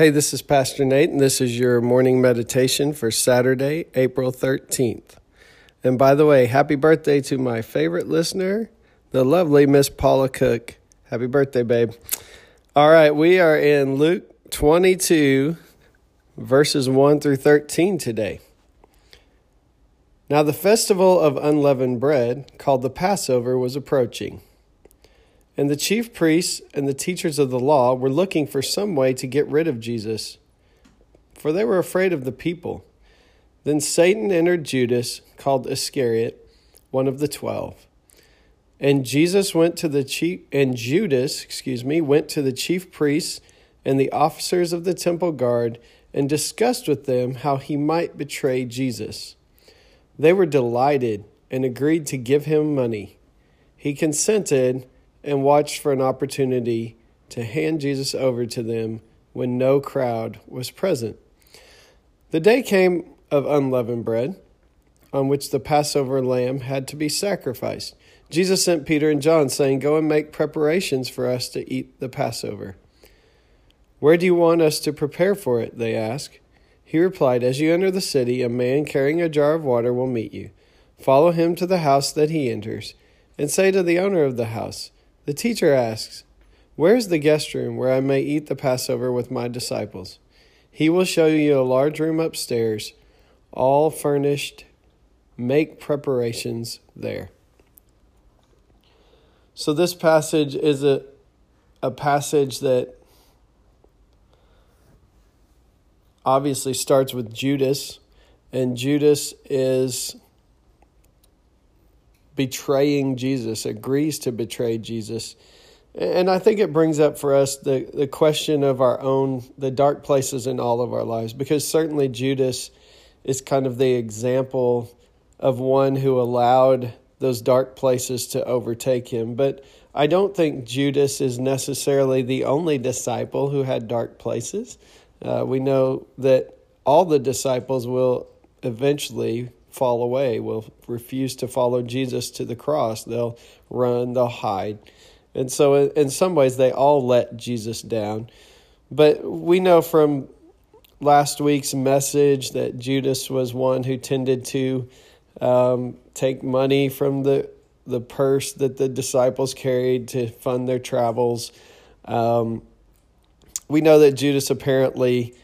Hey, this is Pastor Nate, and this is your morning meditation for Saturday, April 13th. And by the way, happy birthday to my favorite listener, the lovely Miss Paula Cook. Happy birthday, babe. All right, we are in Luke 22, verses 1 through 13 today. Now, the festival of unleavened bread, called the Passover, was approaching. And the chief priests and the teachers of the law were looking for some way to get rid of Jesus, for they were afraid of the people. Then Satan entered Judas, called Iscariot, one of the twelve. And Jesus went to the chief and Judas, excuse me, went to the chief priests and the officers of the temple guard and discussed with them how he might betray Jesus. They were delighted and agreed to give him money. He consented and watched for an opportunity to hand Jesus over to them when no crowd was present. The day came of unleavened bread, on which the Passover lamb had to be sacrificed. Jesus sent Peter and John, saying, Go and make preparations for us to eat the Passover. Where do you want us to prepare for it? They asked. He replied, As you enter the city, a man carrying a jar of water will meet you. Follow him to the house that he enters, and say to the owner of the house, the teacher asks, Where is the guest room where I may eat the Passover with my disciples? He will show you a large room upstairs, all furnished. Make preparations there. So, this passage is a, a passage that obviously starts with Judas, and Judas is betraying Jesus, agrees to betray Jesus. And I think it brings up for us the, the question of our own, the dark places in all of our lives, because certainly Judas is kind of the example of one who allowed those dark places to overtake him. But I don't think Judas is necessarily the only disciple who had dark places. Uh, we know that all the disciples will eventually fall away, will refuse to follow Jesus to the cross. They'll run, they'll hide. And so, in some ways, they all let Jesus down. But we know from last week's message that Judas was one who tended to um, take money from the, the purse that the disciples carried to fund their travels. Um, we know that Judas apparently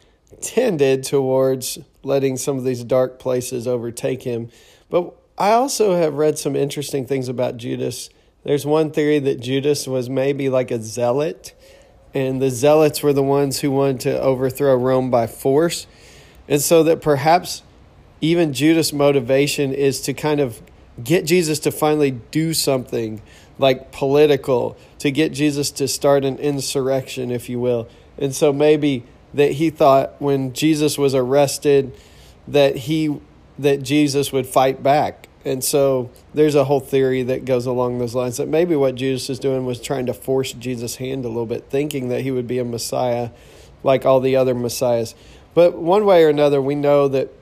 tended towards letting some of these dark places overtake him. But I also have read some interesting things about Judas. There's one theory that Judas was maybe like a zealot, and the zealots were the ones who wanted to overthrow Rome by force. And so that perhaps even Judas' motivation is to kind of get Jesus to finally do something like political, to get Jesus to start an insurrection, if you will. And so maybe that he thought when Jesus was arrested that he that Jesus would fight back. And so there's a whole theory that goes along those lines that maybe what Judas is doing was trying to force Jesus' hand a little bit, thinking that he would be a Messiah like all the other Messiahs. But one way or another, we know that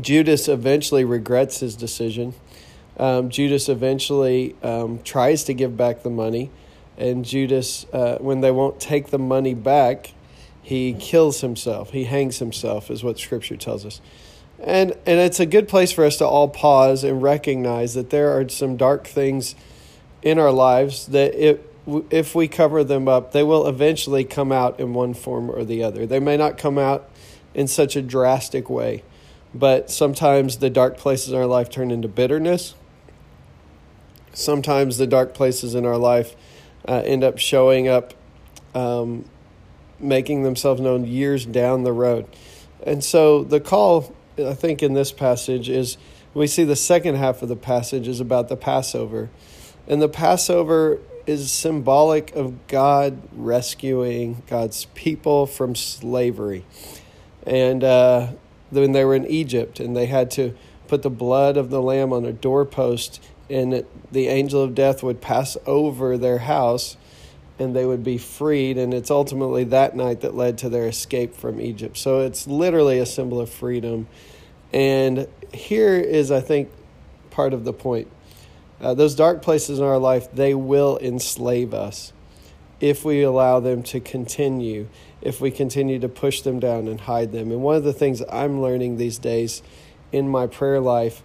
Judas eventually regrets his decision. Um, Judas eventually um, tries to give back the money. And Judas, uh, when they won't take the money back, he kills himself. He hangs himself, is what Scripture tells us. And, and it's a good place for us to all pause and recognize that there are some dark things in our lives that if, if we cover them up, they will eventually come out in one form or the other. They may not come out in such a drastic way, but sometimes the dark places in our life turn into bitterness. Sometimes the dark places in our life uh, end up showing up um, making themselves known years down the road. And so the call, I think, in this passage is we see the second half of the passage is about the Passover. And the Passover is symbolic of God rescuing God's people from slavery. And uh, when they were in Egypt and they had to put the blood of the lamb on a doorpost and the angel of death would pass over their house and they would be freed and it's ultimately that night that led to their escape from Egypt. So it's literally a symbol of freedom. And here is I think part of the point. Uh, those dark places in our life, they will enslave us if we allow them to continue, if we continue to push them down and hide them. And one of the things I'm learning these days in my prayer life,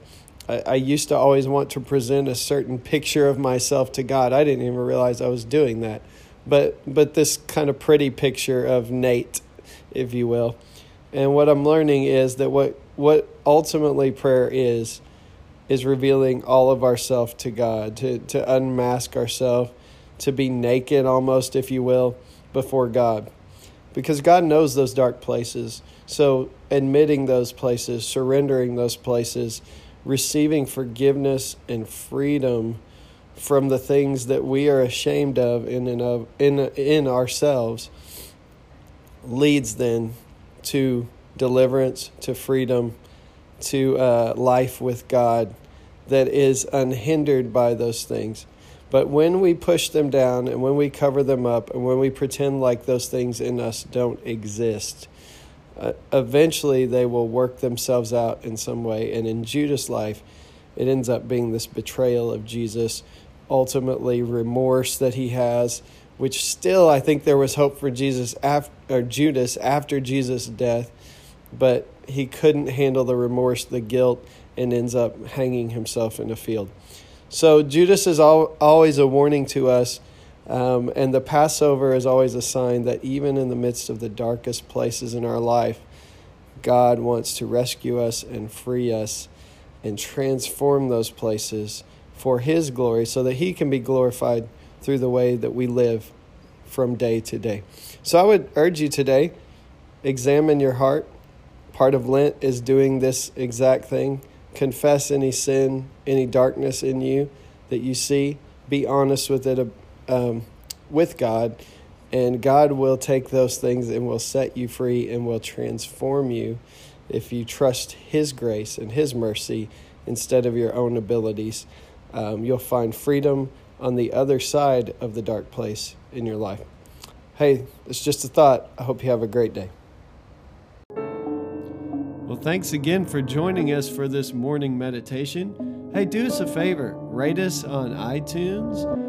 I, I used to always want to present a certain picture of myself to God. I didn't even realize I was doing that. But but this kind of pretty picture of Nate, if you will. And what I'm learning is that what what ultimately prayer is is revealing all of ourself to God, to, to unmask ourselves, to be naked almost, if you will, before God. Because God knows those dark places. So admitting those places, surrendering those places, receiving forgiveness and freedom from the things that we are ashamed of in and of in in ourselves leads then to deliverance, to freedom, to uh, life with God that is unhindered by those things. But when we push them down and when we cover them up and when we pretend like those things in us don't exist, uh, eventually they will work themselves out in some way. And in Judas' life, it ends up being this betrayal of Jesus, ultimately remorse that he has, which still I think there was hope for Jesus after Judas after Jesus' death, but he couldn't handle the remorse, the guilt, and ends up hanging himself in a field. So Judas is al- always a warning to us, um, and the Passover is always a sign that even in the midst of the darkest places in our life, God wants to rescue us and free us and transform those places for His glory so that He can be glorified through the way that we live from day to day. So I would urge you today examine your heart. Part of Lent is doing this exact thing confess any sin, any darkness in you that you see. Be honest with it um, with God, and God will take those things and will set you free and will transform you if you trust His grace and His mercy instead of your own abilities. Um, you'll find freedom on the other side of the dark place in your life. Hey, it's just a thought. I hope you have a great day. Well, thanks again for joining us for this morning meditation. Hey, do us a favor rate us on iTunes